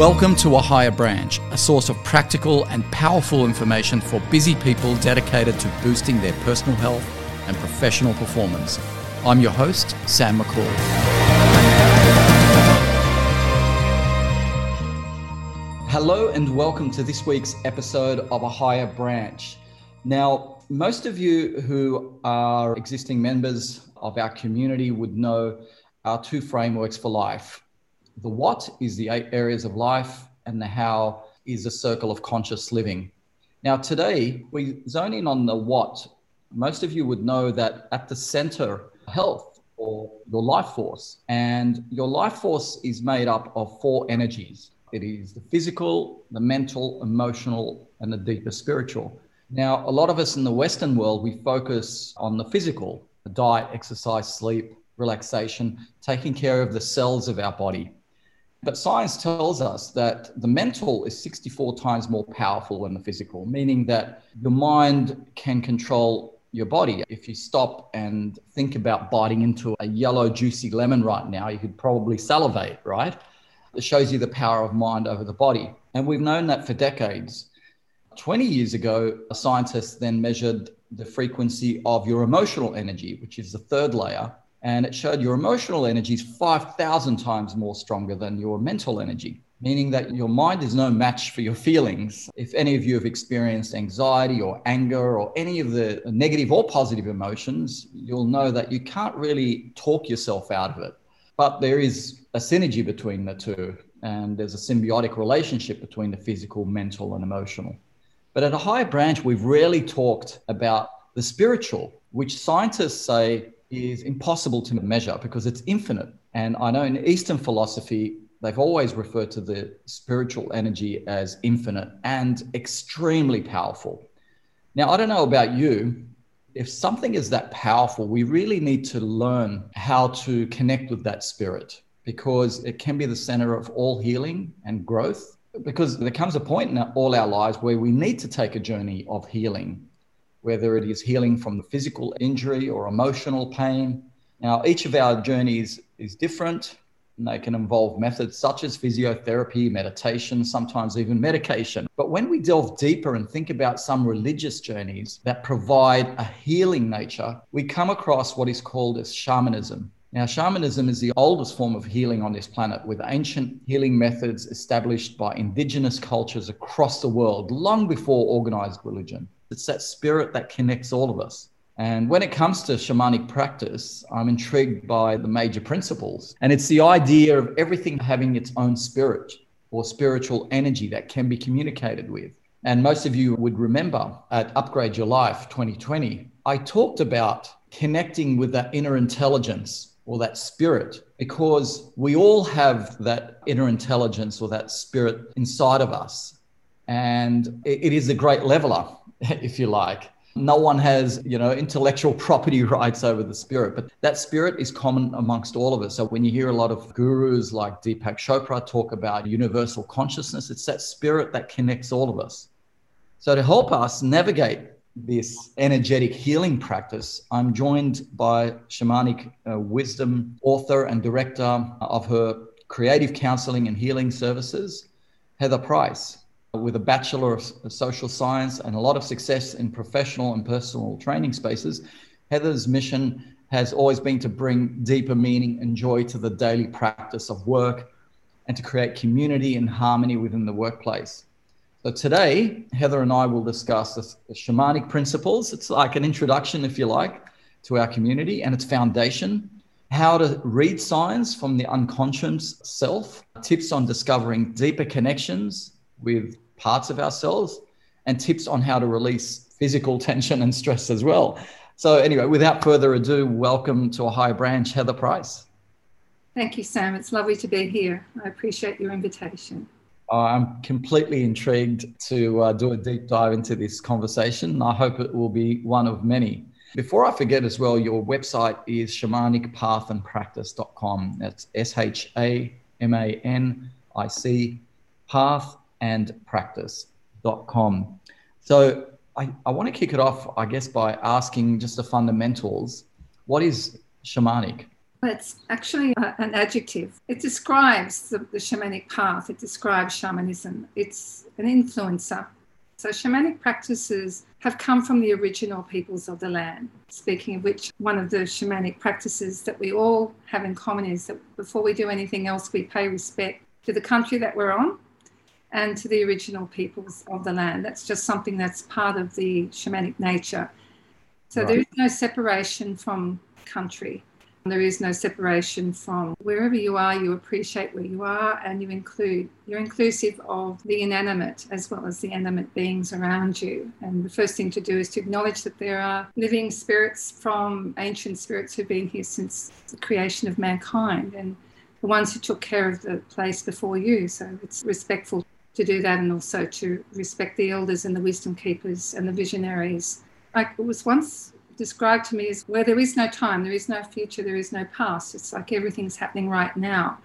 Welcome to A Higher Branch, a source of practical and powerful information for busy people dedicated to boosting their personal health and professional performance. I'm your host, Sam Makhoul. Hello, and welcome to this week's episode of A Higher Branch. Now, most of you who are existing members of our community would know our two frameworks for life the what is the eight areas of life, and the how is the circle of conscious living. Now, today we zone in on the what. Most of you would know that at the center, health or your life force, and your life force is made up of four energies it is the physical, the mental, emotional, and the deeper spiritual. Now, a lot of us in the Western world, we focus on the physical, the diet, exercise, sleep, relaxation, taking care of the cells of our body. But science tells us that the mental is 64 times more powerful than the physical, meaning that your mind can control your body. If you stop and think about biting into a yellow, juicy lemon right now, you could probably salivate, right? It shows you the power of mind over the body. And we've known that for decades. 20 years ago, scientists then measured the frequency of your emotional energy, which is the third layer, and it showed your emotional energy is 5,000 times more stronger than your mental energy, meaning that your mind is no match for your feelings. If any of you have experienced anxiety or anger or any of the negative or positive emotions, you'll know that you can't really talk yourself out of it. But there is a synergy between the two, and there's a symbiotic relationship between the physical, mental, and emotional. But at a higher branch, we've rarely talked about the spiritual, which scientists say is impossible to measure because it's infinite. And I know in Eastern philosophy, they've always referred to the spiritual energy as infinite and extremely powerful. Now, I don't know about you. If something is that powerful, we really need to learn how to connect with that spirit because it can be the center of all healing and growth. Because there comes a point in all our lives where we need to take a journey of healing whether it is healing from the physical injury or emotional pain. Now, each of our journeys is different. And they can involve methods such as physiotherapy, meditation, sometimes even medication. But when we delve deeper and think about some religious journeys that provide a healing nature, we come across what is called as shamanism. Now, shamanism is the oldest form of healing on this planet, with ancient healing methods established by indigenous cultures across the world long before organized religion. It's that spirit that connects all of us. And when it comes to shamanic practice, I'm intrigued by the major principles. And it's the idea of everything having its own spirit or spiritual energy that can be communicated with. And most of you would remember at Upgrade Your Life 2020, I talked about connecting with that inner intelligence or that spirit because we all have that inner intelligence or that spirit inside of us. And it is a great leveler if you like. No one has, you know, intellectual property rights over the spirit, but that spirit is common amongst all of us. So when you hear a lot of gurus like Deepak Chopra talk about universal consciousness, it's that spirit that connects all of us. So to help us navigate this energetic healing practice, I'm joined by shamanic uh, wisdom author and director of her creative counseling and healing services, Heather Price with a Bachelor of Social Science and a lot of success in professional and personal training spaces, Heather's mission has always been to bring deeper meaning and joy to the daily practice of work and to create community and harmony within the workplace. So today, Heather and I will discuss the, shamanic principles. It's like an introduction, if you like, to our community and its foundation, how to read signs from the unconscious self, tips on discovering deeper connections with parts of ourselves and tips on how to release physical tension and stress as well. So, anyway, without further ado, welcome to a higher branch, Heather Price. Thank you, Sam. It's lovely to be here. I appreciate your invitation. I'm completely intrigued to uh, do a deep dive into this conversation. I hope it will be one of many. Before I forget as well, your website is shamanicpathandpractice.com. That's S H A M A N I C path and practice.com. So I, I want to kick it off, I guess, by asking just the fundamentals. What is shamanic? It's actually a, an adjective. It describes the, the shamanic path, it describes shamanism. It's an influencer. So, shamanic practices have come from the original peoples of the land. Speaking of which, one of the shamanic practices that we all have in common is that before we do anything else, we pay respect to the country that we're on and to the original peoples of the land. That's just something that's part of the shamanic nature. So, right. there is no separation from country. There is no separation from wherever you are, you appreciate where you are and you include, you're inclusive of the inanimate as well as the animate beings around you. And the first thing to do is to acknowledge that there are living spirits from ancient spirits who've been here since the creation of mankind and the ones who took care of the place before you. So it's respectful to do that and also to respect the elders and the wisdom keepers and the visionaries. It was once described to me as where there is no time, there is no future, there is no past. It's like everything's happening right now.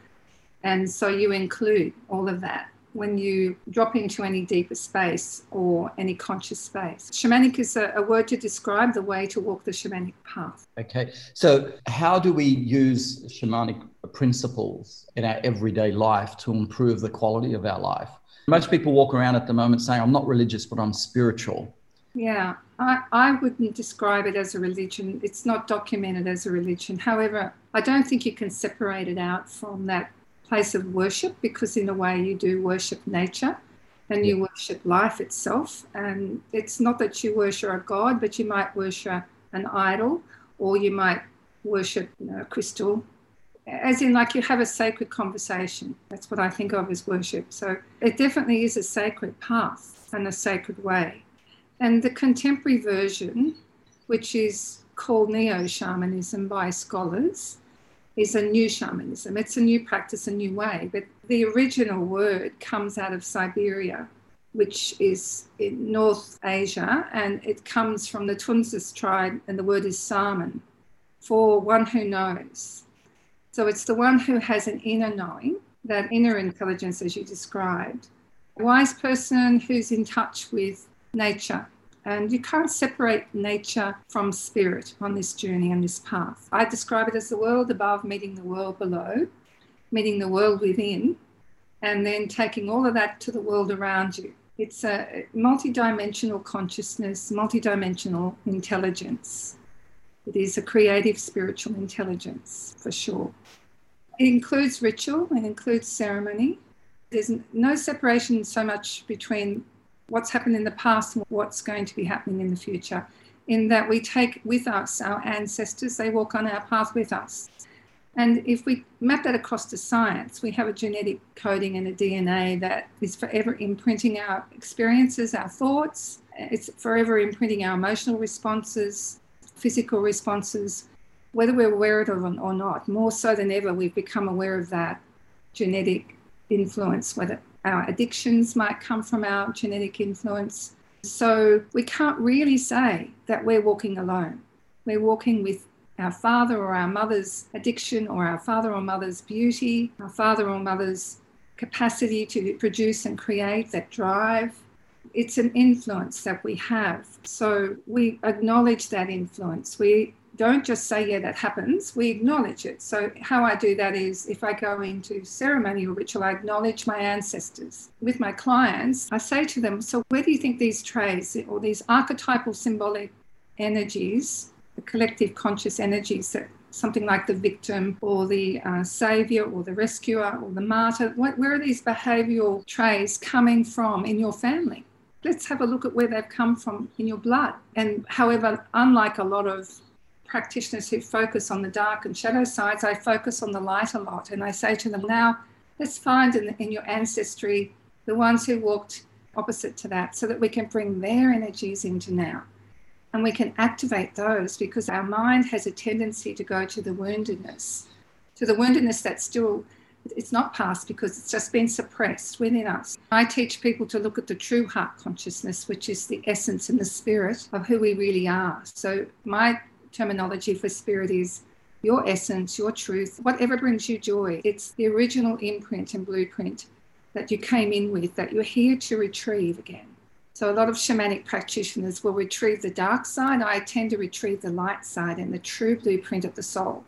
And so you include all of that when you drop into any deeper space or any conscious space. Shamanic is a, a, word to describe the way to walk the shamanic path. Okay. So, how do we use shamanic principles in our everyday life to improve the quality of our life? Most people walk around at the moment saying, I'm not religious, but I'm spiritual. Yeah, I, I wouldn't describe it as a religion. It's not documented as a religion. However, I don't think you can separate it out from that place of worship because, in a way, you do worship nature and you worship life itself. And it's not that you worship a god, but you might worship an idol or you might worship you know, a crystal. As in, like you have a sacred conversation. That's what I think of as worship. So it definitely is a sacred path and a sacred way. And the contemporary version, which is called neo shamanism by scholars, is a new shamanism. It's a new practice, a new way. But the original word comes out of Siberia, which is in North Asia, and it comes from the Tungus tribe, and the word is Saman, for one who knows. So it's the one who has an inner knowing, that inner intelligence, as you described. A wise person who's in touch with nature. And you can't separate nature from spirit on this journey and this path. I describe it as the world above meeting the world below, meeting the world within, and then taking all of that to the world around you. It's a multidimensional consciousness, multidimensional intelligence. It is a creative spiritual intelligence for sure. It includes ritual, it includes ceremony. There's no separation so much between what's happened in the past and what's going to be happening in the future. In that we take with us our ancestors, they walk on our path with us. And if we map that across to science, we have a genetic coding and a DNA that is forever imprinting our experiences, our thoughts. It's forever imprinting our emotional responses, physical responses, whether we're aware of it or not. More so than ever, we've become aware of that genetic influence, whether our addictions might come from our genetic influence. So we can't really say that we're walking alone. We're walking with our father or our mother's addiction or our father or mother's beauty, our father or mother's capacity to produce and create, that drive. It's an influence that we have. So we acknowledge that influence. We don't just say, yeah, that happens, we acknowledge it. So, how I do that is if I go into ceremony or ritual, I acknowledge my ancestors. With my clients, I say to them, so where do you think these traits or these archetypal symbolic energies, the collective conscious energies that something like the victim or the uh, savior or the rescuer or the martyr, what, where are these behavioral traits coming from in your family? Let's have a look at where they've come from in your blood. And however, unlike a lot of practitioners who focus on the dark and shadow sides, I focus on the light a lot. And I say to them, now let's find in, in your ancestry the ones who walked opposite to that so that we can bring their energies into now. And we can activate those because our mind has a tendency to go to the woundedness, to the woundedness that's still, it's not past because it's just been suppressed within us. I teach people to look at the true heart consciousness, which is the essence and the spirit of who we really are. So my terminology for spirit is your essence, your truth, whatever brings you joy. It's the original imprint and blueprint that you came in with that you're here to retrieve again. So, a lot of shamanic practitioners will retrieve the dark side. I tend to retrieve the light side and the true blueprint of the soul.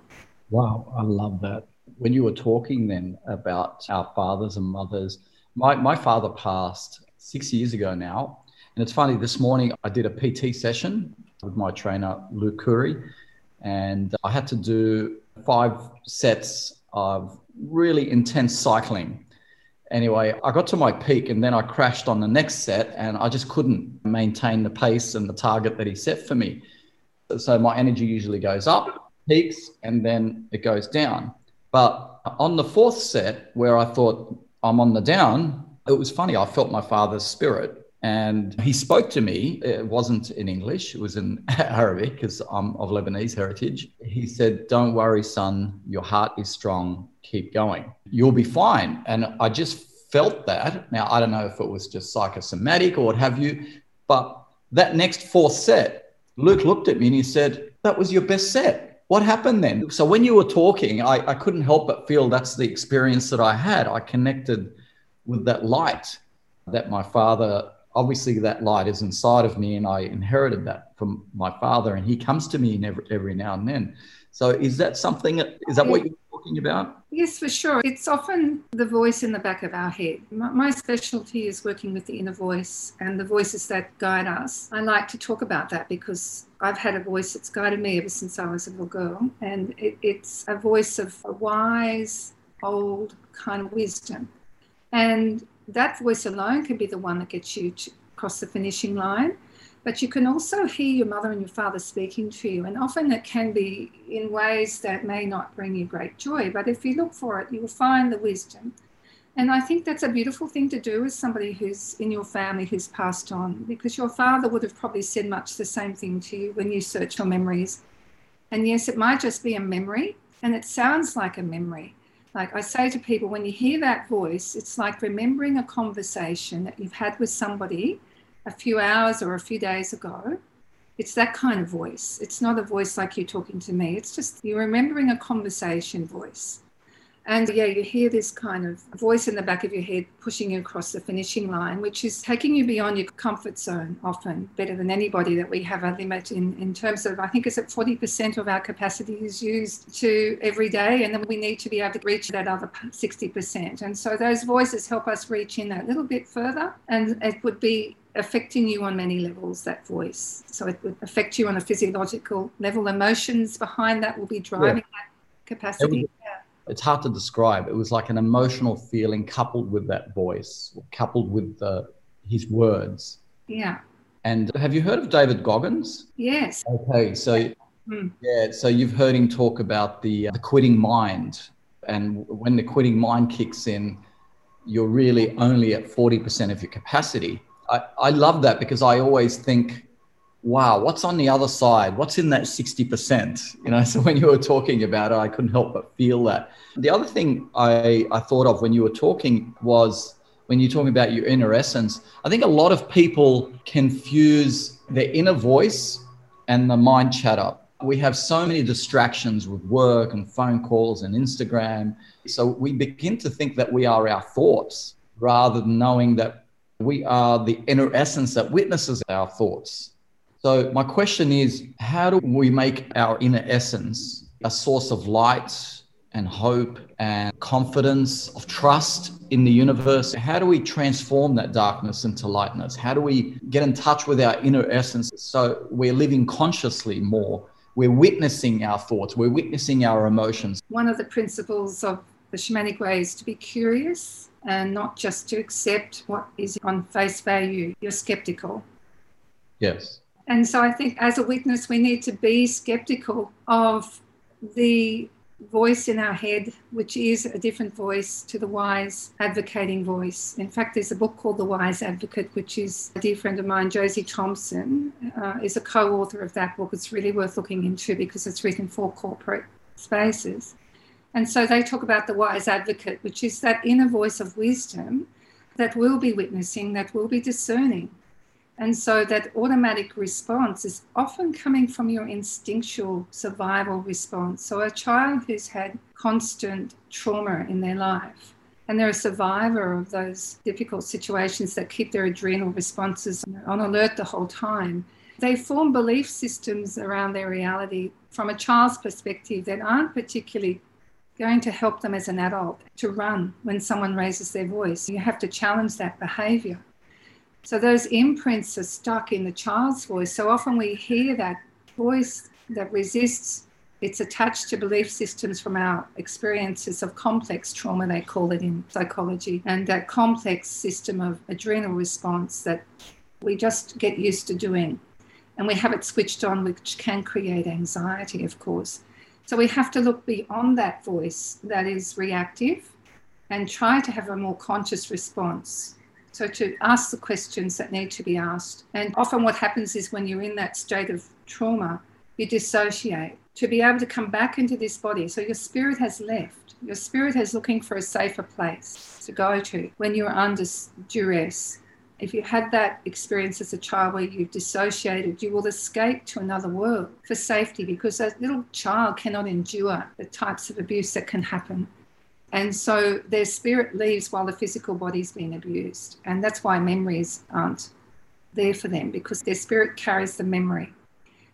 Wow, I love that. When you were talking then about our fathers and mothers, my, my father passed six years ago now. And it's funny, this morning I did a PT session with my trainer, Luke Curry, and I had to do five sets of really intense cycling. Anyway, I got to my peak and then I crashed on the next set and I just couldn't maintain the pace and the target that he set for me. So my energy usually goes up, peaks, and then it goes down. But on the fourth set, where I thought I'm on the down, it was funny. I felt my father's spirit and he spoke to me. It wasn't in English, it was in Arabic because I'm of Lebanese heritage. He said, Don't worry, son, your heart is strong. Keep going. You'll be fine. And I just felt that. Now, I don't know if it was just psychosomatic or what have you, but that next fourth set, Luke looked at me and he said, That was your best set. What happened then? So when you were talking, I, I couldn't help but feel that's the experience that I had. I connected with that light that my father obviously that light is inside of me and i inherited that from my father and he comes to me every, every now and then so is that something is that what you're talking about yes for sure it's often the voice in the back of our head my, specialty is working with the inner voice and the voices that guide us i like to talk about that because I've had a voice that's guided me ever since I was a little girl, and it, it's a voice of a wise, old kind of wisdom. And that voice alone can be the one that gets you to cross the finishing line. But you can also hear your mother and your father speaking to you. And often it can be in ways that may not bring you great joy. But if you look for it, you will find the wisdom. And I think that's a beautiful thing to do as somebody who's in your family who's passed on, because your father would have probably said much the same thing to you when you search your memories. And yes, it might just be a memory, and it sounds like a memory, like I say to people, when you hear that voice, it's like remembering a conversation that you've had with somebody a few hours or a few days ago. It's that kind of voice. It's not a voice like you're talking to me. It's just you're remembering a conversation voice. And yeah, you hear this kind of voice in the back of your head pushing you across the finishing line, which is taking you beyond your comfort zone often, better than anybody that we have a limit in, in terms of, I think it's at 40% of our capacity is used to every day. And then we need to be able to reach that other 60%. And so those voices help us reach in that little bit further. And it would be affecting you on many levels, that voice. So it would affect you on a physiological level. Emotions behind that will be driving yeah. that capacity it's hard to describe. It was like an emotional feeling coupled with that voice, coupled with the, his words. Yeah. And have you heard of David Goggins? Yes. Okay, so mm. yeah, so you've heard him talk about the, uh, the quitting mind, and when the quitting mind kicks in, you're really only at forty percent of your capacity. I, I love that because I always think wow, what's on the other side? What's in that 60%? You know, so when you were talking about it, I couldn't help but feel that. The other thing I, I thought of when you were talking was when you're talking about your inner essence, I think a lot of people confuse their inner voice and the mind chatter. We have so many distractions with work and phone calls and Instagram. So we begin to think that we are our thoughts rather than knowing that we are the inner essence that witnesses our thoughts. So, my question is how do we make our inner essence a source of light and hope and confidence, of trust in the universe? How do we transform that darkness into lightness? How do we get in touch with our inner essence so we're living consciously more? We're witnessing our thoughts, we're witnessing our emotions. One of the principles of the shamanic way is to be curious and not just to accept what is on face value. You're skeptical. Yes. And so I think as a witness, we need to be skeptical of the voice in our head, which is a different voice to the wise advocating voice. In fact, there's a book called The Wise Advocate, which is a dear friend of mine, Josie Thomson, uh, is a co author of that book. It's really worth looking into because it's written for corporate spaces. And so they talk about the wise advocate, which is that inner voice of wisdom that will be witnessing, that will be discerning and so that automatic response is often coming from your instinctual survival response. So, a child who's had constant trauma in their life and they're a survivor of those difficult situations that keep their adrenal responses on alert the whole time, They form belief systems around their reality from a child's perspective that aren't particularly going to help them as an adult to run when someone raises their voice. You have to challenge that behavior. So those imprints are stuck in the child's voice. So often we hear that voice that resists. It's attached to belief systems from our experiences of complex trauma, they call it in psychology, and that complex system of adrenal response that we just get used to doing. And we have it switched on, which can create anxiety, of course. So we have to look beyond that voice that is reactive and try to have a more conscious response. So to ask the questions that need to be asked. And often what happens is when you're in that state of trauma, you dissociate to be able to come back into this body. So your spirit has left. Your spirit is looking for a safer place to go to when you're under duress. If you had that experience as a child where you've dissociated, you will escape to another world for safety because a little child cannot endure the types of abuse that can happen. And so their spirit leaves while the physical body's been abused. And that's why memories aren't there for them because their spirit carries the memory.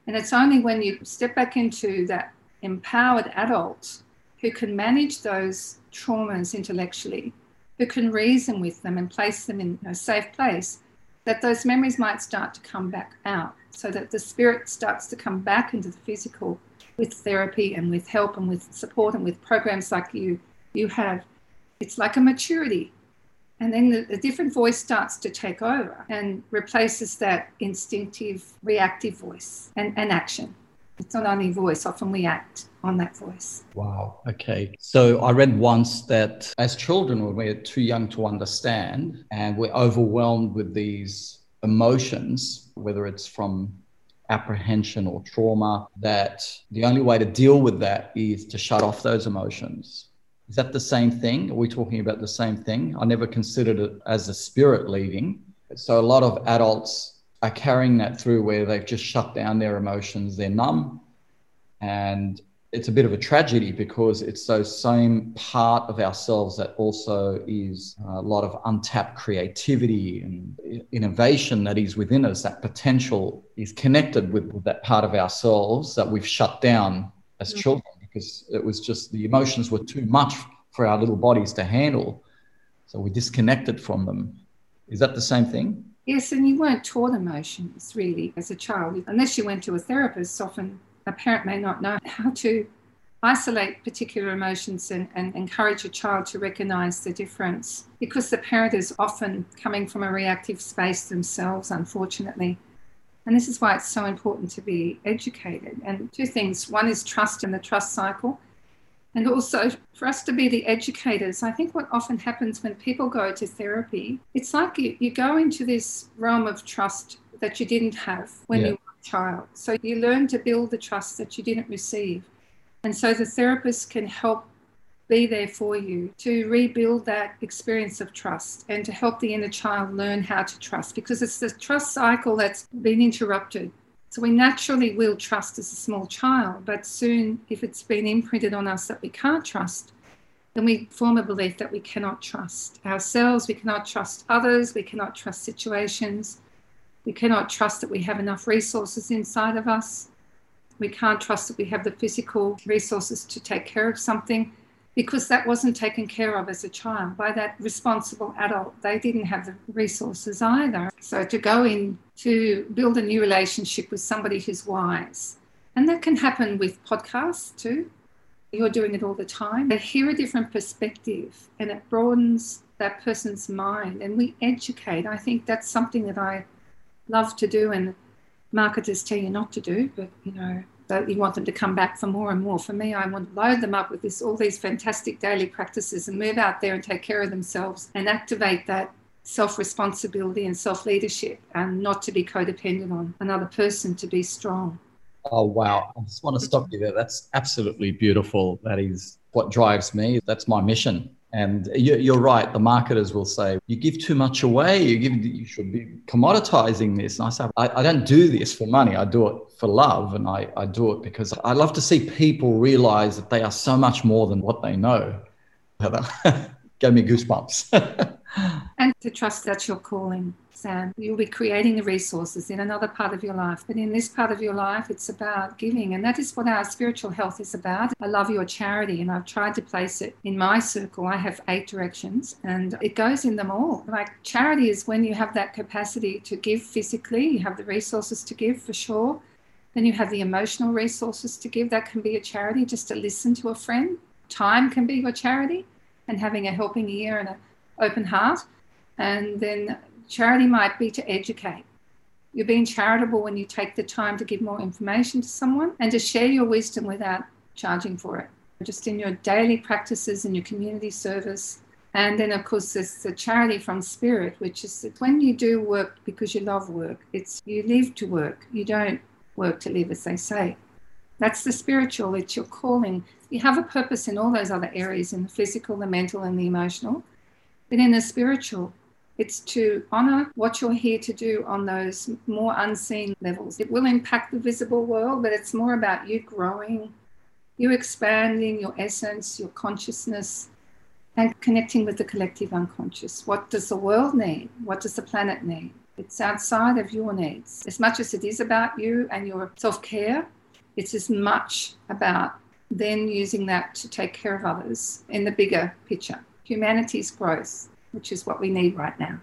And it's only when you step back into that empowered adult who can manage those traumas intellectually, who can reason with them and place them in a safe place, that those memories might start to come back out so that the spirit starts to come back into the physical with therapy and with help and with support and with programs like you you have. It's like a maturity and then the, the, different voice starts to take over and replaces that instinctive, reactive voice and, and action. It's not only voice, often we act on that voice. Wow. Okay. So I read once that as children, when we're too young to understand and we're overwhelmed with these emotions, whether it's from apprehension or trauma, that the only way to deal with that is to shut off those emotions is that the same thing? Are we talking about the same thing? I never considered it as a spirit leaving. So a lot of adults are carrying that through where they've just shut down their emotions, they're numb. And it's a bit of a tragedy because it's those same part of ourselves that also is a lot of untapped creativity and innovation that is within us. That potential is connected with, that part of ourselves that we've shut down as mm-hmm. children because it was just the emotions were too much for our little bodies to handle. So we disconnected from them. Is that the same thing? Yes, and you weren't taught emotions really as a child. Unless you went to a therapist, often a parent may not know how to isolate particular emotions and, and encourage a child to recognize the difference because the parent is often coming from a reactive space themselves, unfortunately. And this is why it's so important to be educated. And two things one is trust in the trust cycle. And also for us to be the educators, I think what often happens when people go to therapy, it's like you, you go into this realm of trust that you didn't have when yeah. you were a child. So you learn to build the trust that you didn't receive. And so the therapist can help be there for you to rebuild that experience of trust and to help the inner child learn how to trust because it's the trust cycle that's been interrupted. So we naturally will trust as a small child, but soon, if it's been imprinted on us that we can't trust, then we form a belief that we cannot trust ourselves, we cannot trust others, we cannot trust situations, we cannot trust that we have enough resources inside of us, we can't trust that we have the physical resources to take care of something because that wasn't taken care of as a child by that responsible adult. They didn't have the resources either. So to go in to build a new relationship with somebody who's wise, and that can happen with podcasts too. You're doing it all the time. They hear a different perspective and it broadens that person's mind and we educate. I think that's something that I love to do and marketers tell you not to do, but you know, that you want them to come back for more and more. For me, I want to load them up with this all these fantastic daily practices and move out there and take care of themselves and activate that self responsibility and self leadership and not to be codependent on another person to be strong. Oh, wow. I just want to stop you there. That's absolutely beautiful. That is what drives me. That's my mission. And you're right. The marketers will say you give too much away. You give. You should be commoditizing this. And I say I, don't do this for money. I do it for love, and I, I do it because I love to see people realize that they are so much more than what they know. Gave me goosebumps. and to trust that's your calling, Sam. You'll be creating the resources in another part of your life. But in this part of your life, it's about giving. And that is what our spiritual health is about. I love your charity, and I've tried to place it in my circle. I have eight directions, and it goes in them all. Like charity is when you have that capacity to give physically, you have the resources to give for sure. Then you have the emotional resources to give. That can be a charity, just to listen to a friend. Time can be your charity, and having a helping ear and an open heart. And then charity might be to educate. You're being charitable when you take the time to give more information to someone and to share your wisdom without charging for it. Just in your daily practices and your community service. And then, of course, there's the charity from spirit, which is when you do work because you love work, it's you live to work. You don't work to live, as they say. That's the spiritual, it's your calling. You have a purpose in all those other areas in the physical, the mental, and the emotional. But in the spiritual, it's to honor what you're here to do on those more unseen levels. It will impact the visible world, but it's more about you growing, you expanding your essence, your consciousness, and connecting with the collective unconscious. What does the world need? What does the planet need? It's outside of your needs. As much as it is about you and your self care, it's as much about then using that to take care of others in the bigger picture. Humanity's growth which is what we need right now.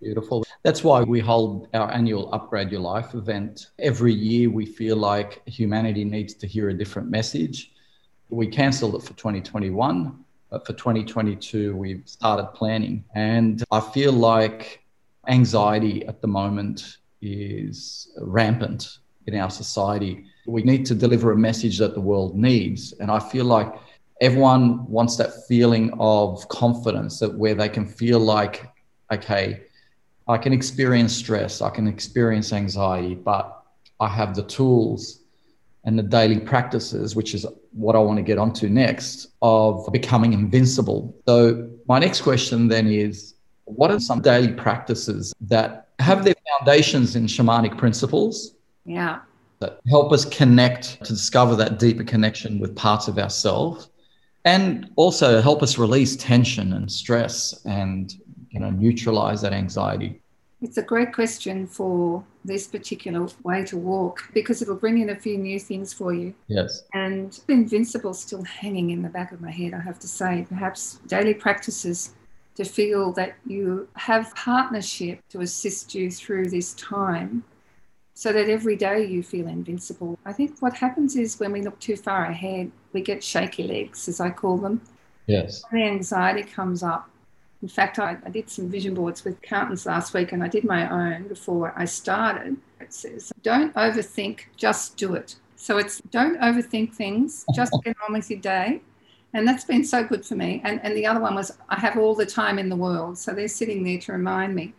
Beautiful. That's why we hold our annual Upgrade Your Life event. Every year, we feel like humanity needs to hear a different message. We cancelled it for 2021, but for 2022, we've started planning. And I feel like anxiety at the moment is rampant in our society. We need to deliver a message that the world needs. And I feel like everyone wants that feeling of confidence that where they can feel like, okay, I can experience stress, I can experience anxiety, but I have the tools and the daily practices, which is what I want to get onto next, of becoming invincible. So, my next question then is what are some daily practices that have their foundations in shamanic principles? Yeah. That help us connect to discover that deeper connection with parts of ourselves and also help us release tension and stress and you know neutralize that anxiety it's a great question for this particular way to walk because it'll bring in a few new things for you. Yes. And Invincible still hanging in the back of my head, I have to say. Perhaps daily practices to feel that you have partnership to assist you through this time so that every day you feel invincible. I think what happens is when we look too far ahead, we get shaky legs, as I call them. Yes. The anxiety comes up. In fact, I, I did some vision boards with accountants last week and I did my own before I started. It says, don't overthink, just do it. So it's don't overthink things, just get on with your day. And that's been so good for me. And, and the other one was, I have all the time in the world. So they're sitting there to remind me.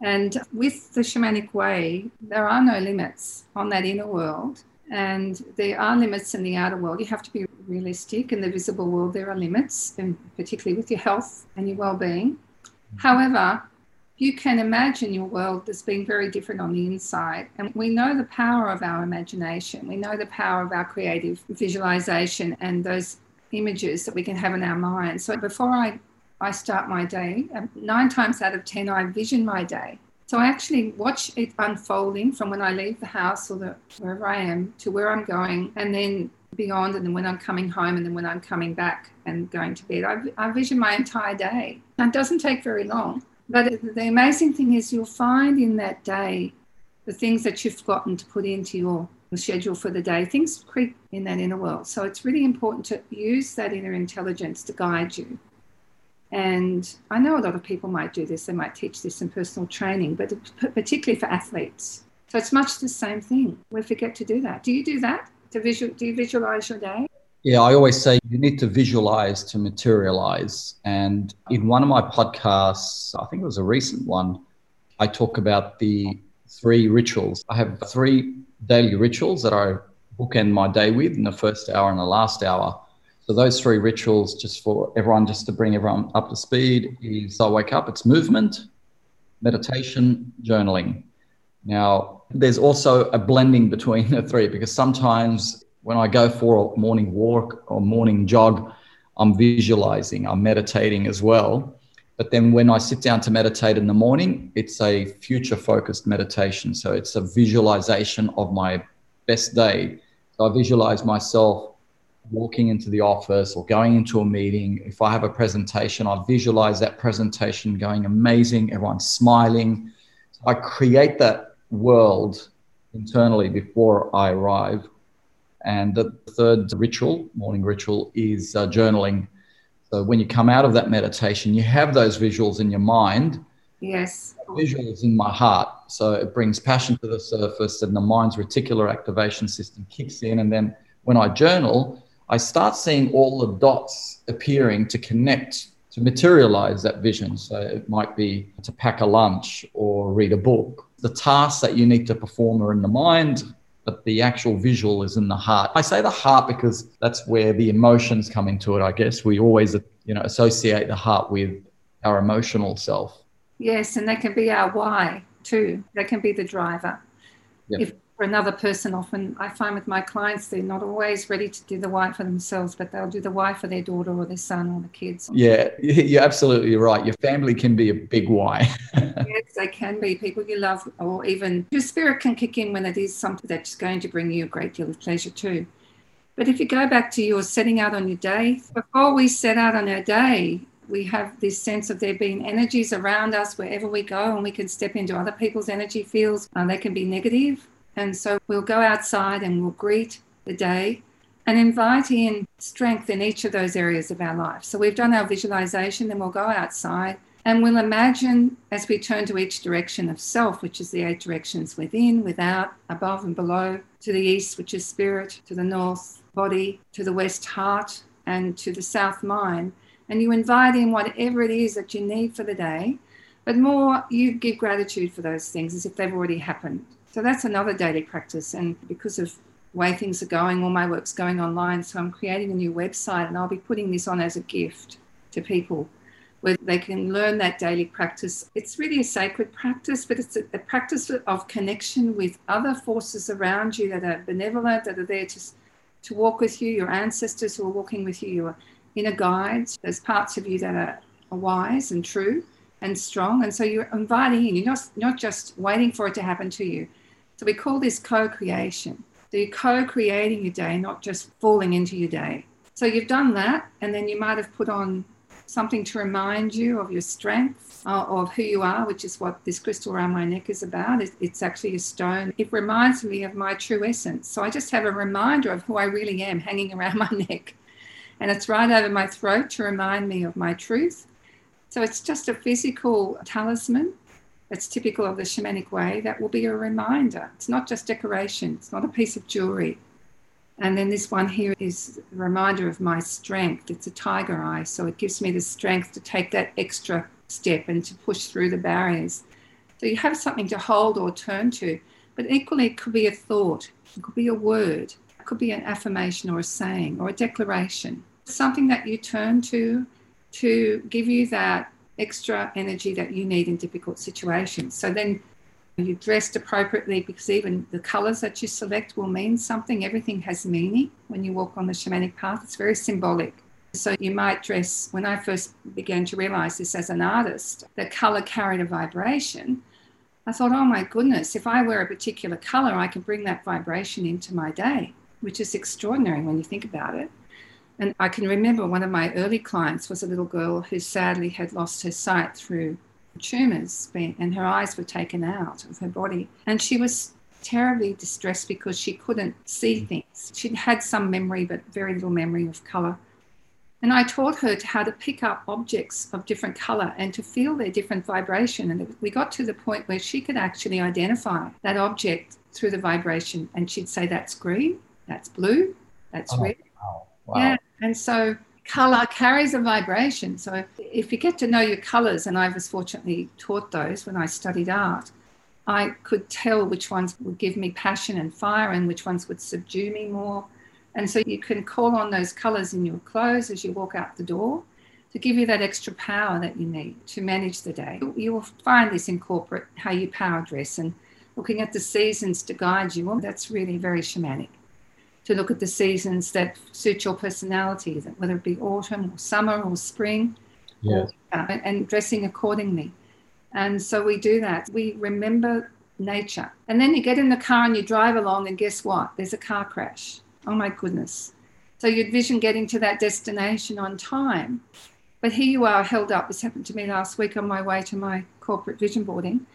And with the shamanic way, there are no limits on that inner world. And there are limits in the outer world. You have to be realistic. In the visible world, there are limits, and particularly with your health and your well being. However, you can imagine your world as being very different on the inside. And we know the power of our imagination, we know the power of our creative visualization and those images that we can have in our mind. So before I I start my day. Um, nine times out of 10, I vision my day. So I actually watch it unfolding from when I leave the house or the, wherever I am to where I'm going, and then beyond, and then when I'm coming home, and then when I'm coming back and going to bed. I, I vision my entire day. And it doesn't take very long. But the amazing thing is, you'll find in that day the things that you've forgotten to put into your schedule for the day. Things creep in that inner world. So it's really important to use that inner intelligence to guide you. And I know a lot of people might do this, they might teach this in personal training, but particularly for athletes. So it's much the same thing. We forget to do that. Do you do that? To visual, do you visualize your day? Yeah, I always say you need to visualize to materialize. And in one of my podcasts, I think it was a recent one, I talk about the three rituals. I have three daily rituals that I bookend my day with in the first hour and the last hour. So those three rituals, just for everyone, just to bring everyone up to speed, is I wake up. It's movement, meditation, journaling. Now, there's also a blending between the three because sometimes when I go for a morning walk or morning jog, I'm visualizing, I'm meditating as well. But then when I sit down to meditate in the morning, it's a future focused meditation. So it's a visualization of my best day. So I visualize myself walking into the office or going into a meeting. If I have a presentation, I visualize that presentation going amazing, everyone's smiling. So I create that world internally before I arrive. And the third ritual, morning ritual, is uh, journaling. So when you come out of that meditation, you have those visuals in your mind. Yes. Visuals in my heart. So it brings passion to the surface, and the mind's reticular activation system kicks in. And then when I journal, I start seeing all the dots appearing to connect to materialize that vision. So it might be to pack a lunch or read a book. The tasks that you need to perform are in the mind, but the actual visual is in the heart. I say the heart because that's where the emotions come into it. I guess we always, you know, associate the heart with our emotional self. Yes, and that can be our why too. That can be the driver. Yep. If for another person, often I find with my clients, they're not always ready to do the why for themselves, but they'll do the why for their daughter or their son or the kids. Yeah, you're absolutely right. Your family can be a big why. yes, they can be people you love, or even your spirit can kick in when it is something that's going to bring you a great deal of pleasure too. But if you go back to your setting out on your day, before we set out on our day, we have this sense of there being energies around us wherever we go, and we can step into other people's energy fields. Uh, they can be negative and so we'll go outside and we'll greet the day and invite in strength in each of those areas of our life. So we've done our visualization, then we'll go outside and we'll imagine as we turn to each direction of self, which is the eight directions within, without, above, and below, to the east, which is spirit, to the north, body, to the west, heart, and to the south, mind. And you invite in whatever it is that you need for the day, but more you give gratitude for those things as if they've already happened. So that's another daily practice. And because of way things are going, all my work's going online. So I'm creating a new website and I'll be putting this on as a gift to people where they can learn that daily practice. It's really a sacred practice, but it's a, a practice of connection with other forces around you that are benevolent, that are there to, to walk with you, your ancestors who are walking with you, your inner guides, those parts of you that are, are wise and true and strong. And so you're inviting in, you're not, not just waiting for it to happen to you so we call this co creation. So you're co creating your day, not just falling into your day. So you've done that, and then you might have put on something to remind you of your strengths, uh, of who you are, which is what this crystal around my neck is about. It's actually a stone. It reminds me of my true essence. So I just have a reminder of who I really am hanging around my neck. And it's right over my throat to remind me of my truth. So it's just a physical talisman that's typical of the shamanic way, that will be a reminder. It's not just decoration, it's not a piece of jewelry. And then this one here is a reminder of my strength. It's a tiger eye, so it gives me the strength to take that extra step and to push through the barriers. So you have something to hold or turn to, but equally it could be a thought, it could be a word, it could be an affirmation or a saying or a declaration, something that you turn to to give you that extra energy that you need in difficult situations. So then you're dressed appropriately because even the colors that you select will mean something. Everything has meaning when you walk on the shamanic path. It's very symbolic. So you might dress, when I first began to realize this as an artist, the color carried a vibration. I thought, oh my goodness, if I wear a particular color, I can bring that vibration into my day, which is extraordinary when you think about it. And I can remember one of my early clients was a little girl who sadly had lost her sight through tumors and her eyes were taken out of her body. And she was terribly distressed because she couldn't see mm. things. She'd had some memory, but very little memory of colour. And I taught her how to pick up objects of different colour and to feel their different vibration. And we got to the point where she could actually identify that object through the vibration. And she'd say, That's green, that's blue, that's oh, red. Wow. Wow. Yeah. And so color carries a vibration. So if you get to know your colors, and I was fortunately taught those when I studied art, I could tell which ones would give me passion and fire and which ones would subdue me more. And so you can call on those colors in your clothes as you walk out the door to give you that extra power that you need to manage the day. You will find this in corporate, how you power dress and looking at the seasons to guide you. That's really very shamanic to look at the seasons that suit your personality, whether it be autumn or summer or spring. yes. or, uh, and dressing accordingly. And so we do that. We remember nature. And then you get in the car and you drive along, and guess what? There's a car crash. Oh my goodness. So you'd vision getting to that destination on time. But here you are held up. This happened to me last week on my way to my corporate vision boarding.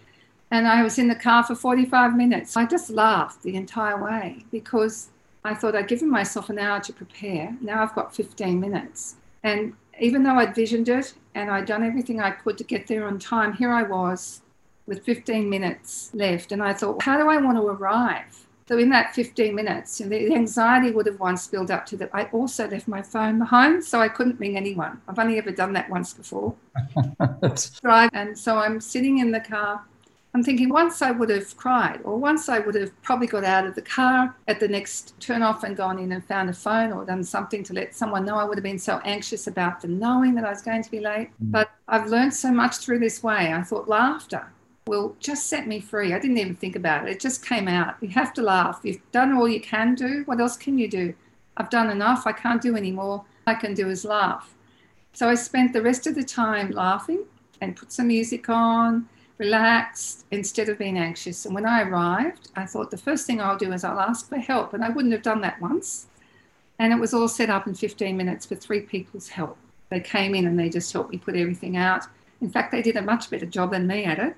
And I was in the car for 45 minutes. I just laughed the entire way because I thought I'd given myself an hour to prepare. Now I've got 15 minutes. And even though I'd visioned it and I'd done everything I could to get there on time, here I was with 15 minutes left. And I thought, how do I want to arrive? So in that 15 minutes, the anxiety would have once built up to that. I also left my phone behind, so I couldn't ring anyone. I've only ever done that once before. Drive, and so I'm sitting in the car. I'm thinking once I would have cried, or once I would have probably got out of the car at the next turn off and gone in and found a phone or done something to let someone know. I would have been so anxious about the knowing that I was going to be late. Mm. But I've learned so much through this way. I thought laughter will just set me free. I didn't even think about it. It just came out. You have to laugh. You've done all you can do. What else can you do? I've done enough. I can't do any more. I can do is laugh. So I spent the rest of the time laughing and put some music on, relaxed instead of being anxious. And when I arrived, I thought the first thing I'll do is I'll ask for help. And I wouldn't have done that once. And it was all set up in 15 minutes with three people's help. They came in and they just helped me put everything out. In fact, they did a much better job than me at it.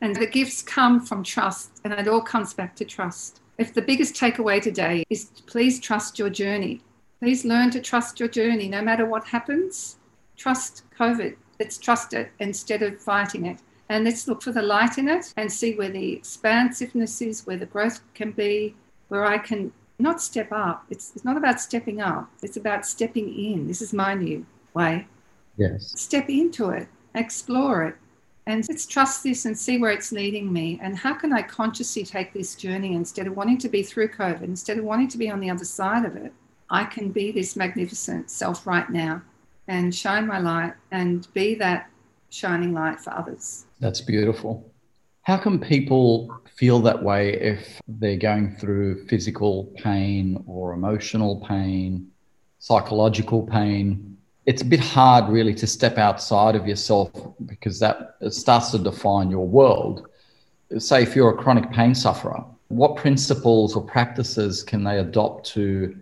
And the gifts come from trust, and it all comes back to trust. If the biggest takeaway today is please trust your journey. Please learn to trust your journey no matter what happens. Trust COVID. Let's trust it instead of fighting it. And let's look for the light in it and see where the expansiveness is, where the growth can be, where I can not step up. It's, it's not about stepping up, it's about stepping in. This is my new way. Yes. Step into it, explore it, and let's trust this and see where it's leading me. And how can I consciously take this journey instead of wanting to be through COVID, instead of wanting to be on the other side of it? I can be this magnificent self right now and shine my light and be that shining light for others. That's beautiful. How can people feel that way if they're going through physical pain or emotional pain, psychological pain? it's a bit hard really to step outside of yourself because that starts to define your world. Say if you're a chronic pain sufferer, what principles or practices can they adopt to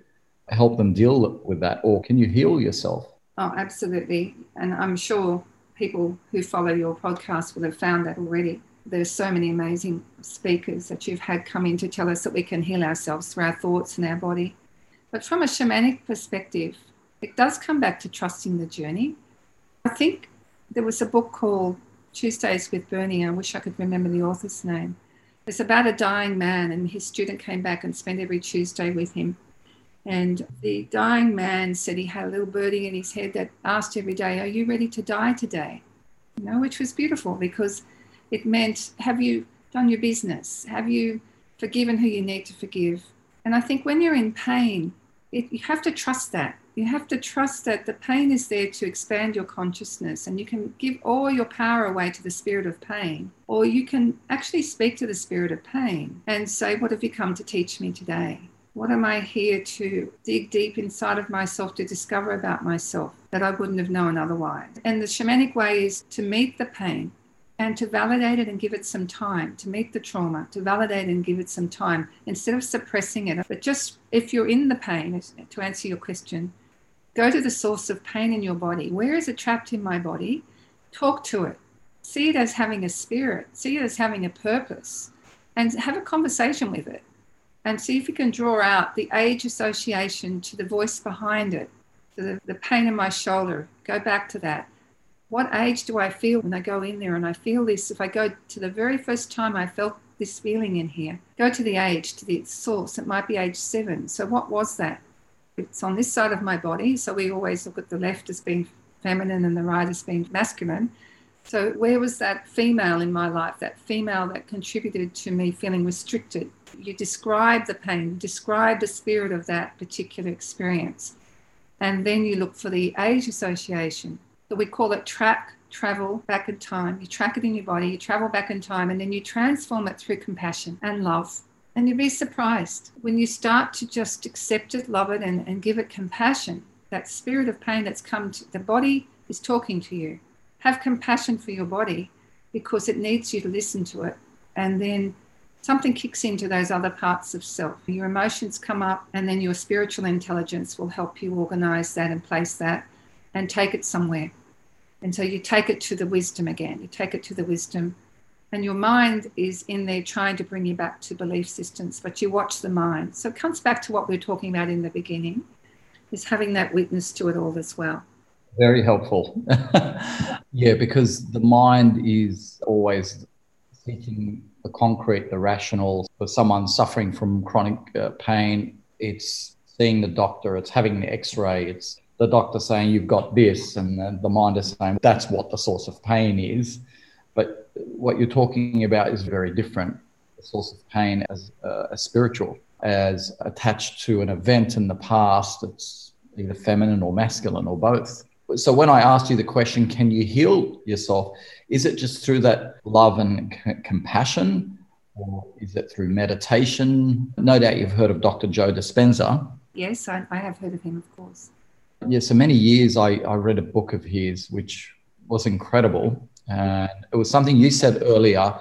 help them deal with that or can you heal yourself? Oh, absolutely. And I'm sure people who follow your podcast will have found that already. There's so many amazing speakers that you've had come in to tell us that we can heal ourselves through our thoughts and our body. But from a shamanic perspective, it does come back to trusting the journey. I think there was a book called Tuesdays with Bernie. I wish I could remember the author's name. It's about a dying man, and his student came back and spent every Tuesday with him. And the dying man said he had a little birdie in his head that asked every day, Are you ready to die today? You know, which was beautiful because it meant, Have you done your business? Have you forgiven who you need to forgive? And I think when you're in pain, it, you have to trust that you have to trust that the pain is there to expand your consciousness and you can give all your power away to the spirit of pain or you can actually speak to the spirit of pain and say what have you come to teach me today what am i here to dig deep inside of myself to discover about myself that i wouldn't have known otherwise and the shamanic way is to meet the pain and to validate it and give it some time to meet the trauma, to validate and give it some time instead of suppressing it. But just if you're in the pain, to answer your question, Go to the source of pain in your body. Where is it trapped in my body? Talk to it. See it as having a spirit. See it as having a purpose. And have a conversation with it. And see if you can draw out the age association to the voice behind it, to the, the pain in my shoulder. Go back to that. What age do I feel when I go in there and I feel this? If I go to the very first time I felt this feeling in here, go to the age, to the source. It might be age seven. So, what was that? it's on this side of my body. So we always look at the left as being feminine and the right as being masculine. So where was that female in my life, that female that contributed to me feeling restricted? You describe the pain, describe the spirit of that particular experience. And then you look for the age association. So we call it track, travel back in time. You track it in your body, you travel back in time, and then you transform it through compassion and love. And you'd be surprised when you start to just accept it, love it, and, and give it compassion. That spirit of pain that's come to the body is talking to you. have compassion for your body because it needs you to listen to it. And then something kicks into those other parts of self. Your emotions come up, and then your spiritual intelligence will help you organize that and place that and take it somewhere. And so you take it to the wisdom again. You take it to the wisdom. And your mind is in there trying to bring you back to belief systems, but you watch the mind. So it comes back to what we were talking about in the beginning, is having that witness to it all as well. Very helpful. yeah, because the mind is always seeking the concrete, the rational. For someone suffering from chronic uh, pain, it's seeing the doctor, it's having the x ray, it's the doctor saying you've got this, and the mind is saying that's what the source of pain is. But what you're talking about is very different. The source of pain as uh, a spiritual, as attached to an event in the past. It's either feminine or masculine or both. So when I asked you the question, can you heal yourself? Is it just through that love and c- compassion, or is it through meditation? No doubt you've heard of Dr. Joe Dispenza. Yes, I, I have heard of him, of course. Yeah, so many years I, I read a book of his, which was incredible. And it was something you said earlier.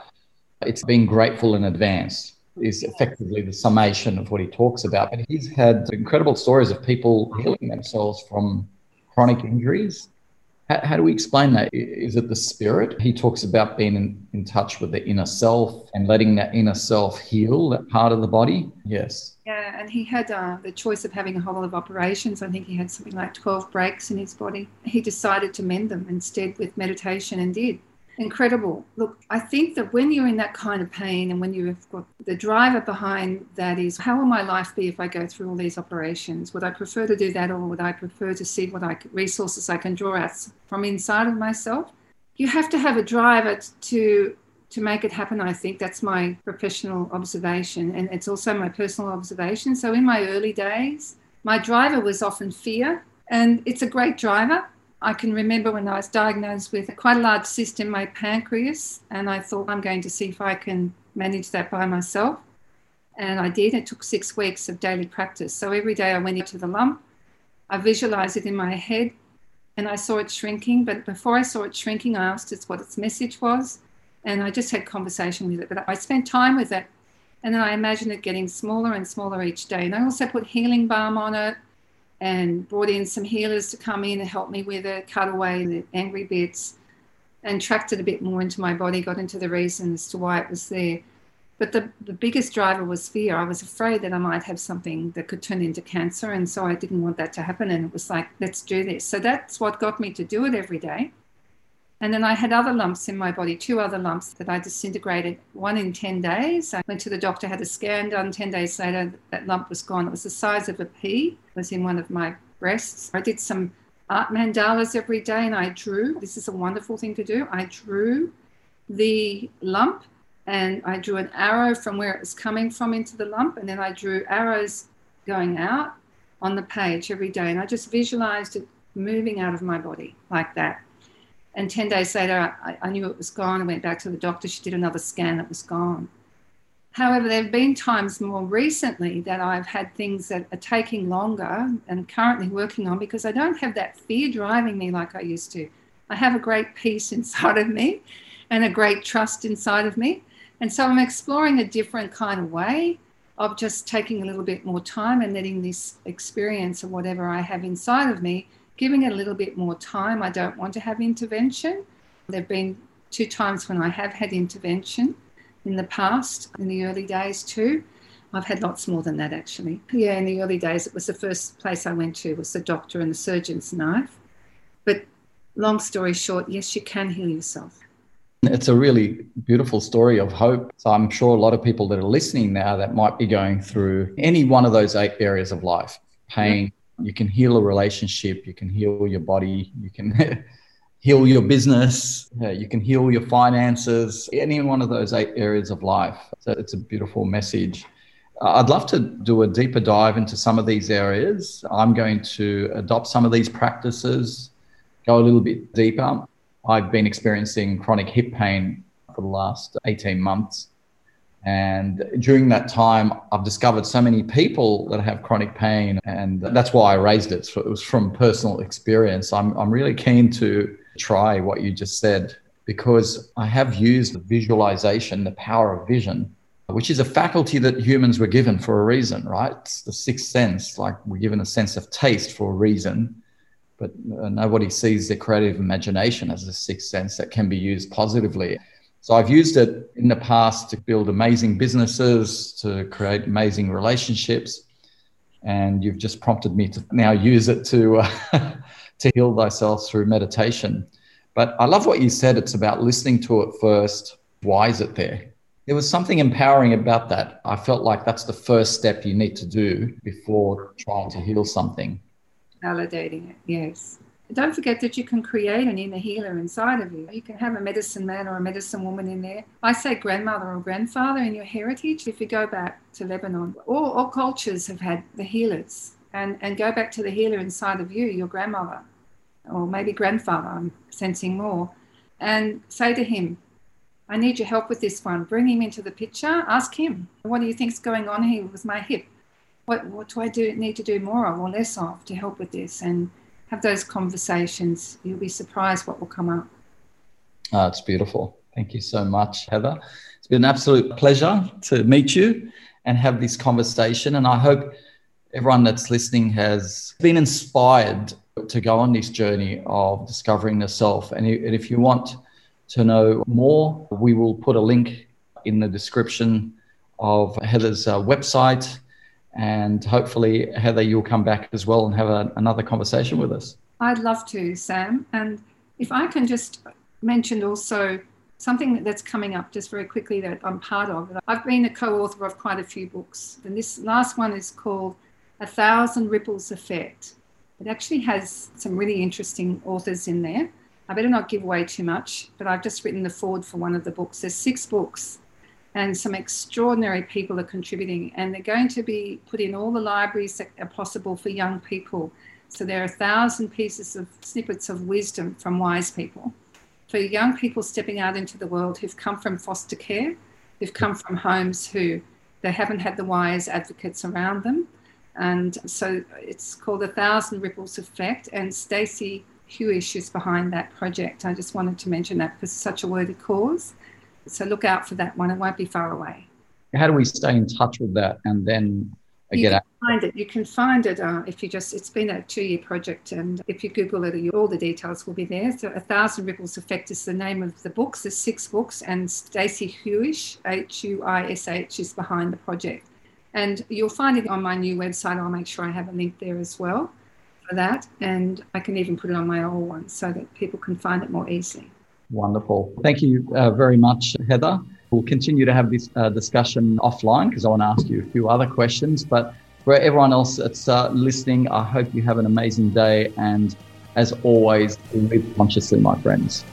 It's being grateful in advance is effectively the summation of what he talks about. But he's had incredible stories of people healing themselves from chronic injuries. How, how, do we explain that? Is it the spirit? He talks about being in, in touch with the inner self and letting that inner self heal that part of the body. Yes. Yeah, and he had uh, the choice of having a whole lot of operations. I think he had something like 12 breaks in his body. He decided to mend them instead with meditation and did incredible. Look, I think that when you're in that kind of pain and when you've got the driver behind that is how will my life be if I go through all these operations? Would I prefer to do that or would I prefer to see what I, resources I can draw out from inside of myself? You have to have a driver to to make it happen. I think that's my professional observation and it's also my personal observation. So in my early days, my driver was often fear and it's a great driver I can remember when I was diagnosed with quite a large cyst in my pancreas, and I thought I'm going to see if I can manage that by myself. And I did. It took six weeks of daily practice. So every day I went into the lump, I visualized it in my head, and I saw it shrinking. But before I saw it shrinking, I asked it what its message was, and I just had conversation with it. But I spent time with it, and then I imagined it getting smaller and smaller each day. And I also put healing balm on it and brought in some healers to come in and help me with it, cut away the angry bits, and tracked it a bit more into my body, got into the reasons to why it was there. But the, the biggest driver was fear. I was afraid that I might have something that could turn into cancer. And so I didn't want that to happen. And it was like, let's do this. So that's what got me to do it every day. And then I had other lumps in my body, two other lumps that I disintegrated, one in 10 days. I went to the doctor, had a scan done. 10 days later, that lump was gone. It was the size of a pea, it was in one of my breasts. I did some art mandalas every day and I drew. This is a wonderful thing to do. I drew the lump and I drew an arrow from where it was coming from into the lump. And then I drew arrows going out on the page every day. And I just visualized it moving out of my body like that. And 10 days later, I, I, knew it was gone. I went back to the doctor. She did another scan, it was gone. However, there have been times more recently that I've had things that are taking longer and currently working on because I don't have that fear driving me like I used to. I have a great peace inside of me and a great trust inside of me. And so I'm exploring a different kind of way of just taking a little bit more time and letting this experience or whatever I have inside of me giving it a little bit more time. I don't want to have intervention. There have been two times when I have had intervention in the past, in the early days too. I've had lots more than that actually. Yeah, in the early days, it was the first place I went to was the doctor and the surgeon's knife. But long story short, yes, you can heal yourself. It's a really beautiful story of hope. So I'm sure a lot of people that are listening now that might be going through any one of those eight areas of life pain, you can heal a relationship, you can heal your body, you can heal your business, you can heal your finances, any one of those eight areas of life. So it's a beautiful message. I'd love to do a deeper dive into some of these areas. I'm going to adopt some of these practices, go a little bit deeper. I've been experiencing chronic hip pain for the last 18 months. And during that time, I've discovered so many people that have chronic pain. And that's why I raised it. So it was from personal experience. I'm, I'm really keen to try what you just said because I have used the visualization, the power of vision, which is a faculty that humans were given for a reason, right? It's the sixth sense, like we're given a sense of taste for a reason, but uh, nobody sees their creative imagination as a sixth sense that can be used positively. So I've used it in the past to build amazing businesses, to create amazing relationships, and you've just prompted me to now use it to uh, to heal thyself through meditation. But I love what you said. It's about listening to it first. Why is it there? There was something empowering about that. I felt like that's the first step you need to do before trying to heal something. Validating it, yes. Don't forget that you can create an inner healer inside of you. You can have a medicine man or a medicine woman in there. I say grandmother or grandfather in your heritage. If you go back to Lebanon, all, all cultures have had the healers. And, and go back to the healer inside of you, your grandmother, or maybe grandfather, I'm sensing more, and say to him, I need your help with this one. Bring him into the picture. Ask him, what do you think's going on here with my hip? What, what do I do need to do more of or less of to help with this? And have those conversations. You'll be surprised what will come up. Oh, it's beautiful. Thank you so much, Heather. It's been an absolute pleasure to meet you and have this conversation. And I hope everyone that's listening has been inspired to go on this journey of discovering the self. And if you want to know more, we will put a link in the description of Heather's uh, website and hopefully, Heather, you'll come back as well and have a, another conversation with us. I'd love to, Sam. And if I can just mention also something that's coming up just very quickly that I'm part of. I've been a co author of quite a few books, and this last one is called A Thousand Ripples Effect. It actually has some really interesting authors in there. I better not give away too much, but I've just written the foreword for one of the books. There's six books and some extraordinary people are contributing. And they're going to be put in all the libraries that are possible for young people. So there are a thousand pieces of snippets of wisdom from wise people. For young people stepping out into the world who've come from foster care who've come from homes who they haven't had the wise advocates around them. And so it's called a thousand ripples effect and stacey Huish is behind that project. I just wanted to mention that because it's such a worthy cause so look out for that one. It won't be far away. How do we stay in touch with that and then you get can find it. You can find it uh, if you just. It's been a two-year project, and if you Google it, all the details will be there. So, A Thousand Ripples Effect is the name of the books. There's six books, and Stacey Huish, H-U-I-S-H, is behind the project. And you'll find it on my new website. I'll make sure I have a link there as well for that, and I can even put it on my old one so that people can find it more easily. Wonderful. Thank you uh, very much, Heather. We'll continue to have this uh, discussion offline because I want to ask you a few other questions. But for everyone else that's uh, listening, I hope you have an amazing day. And as always, live consciously, my friends.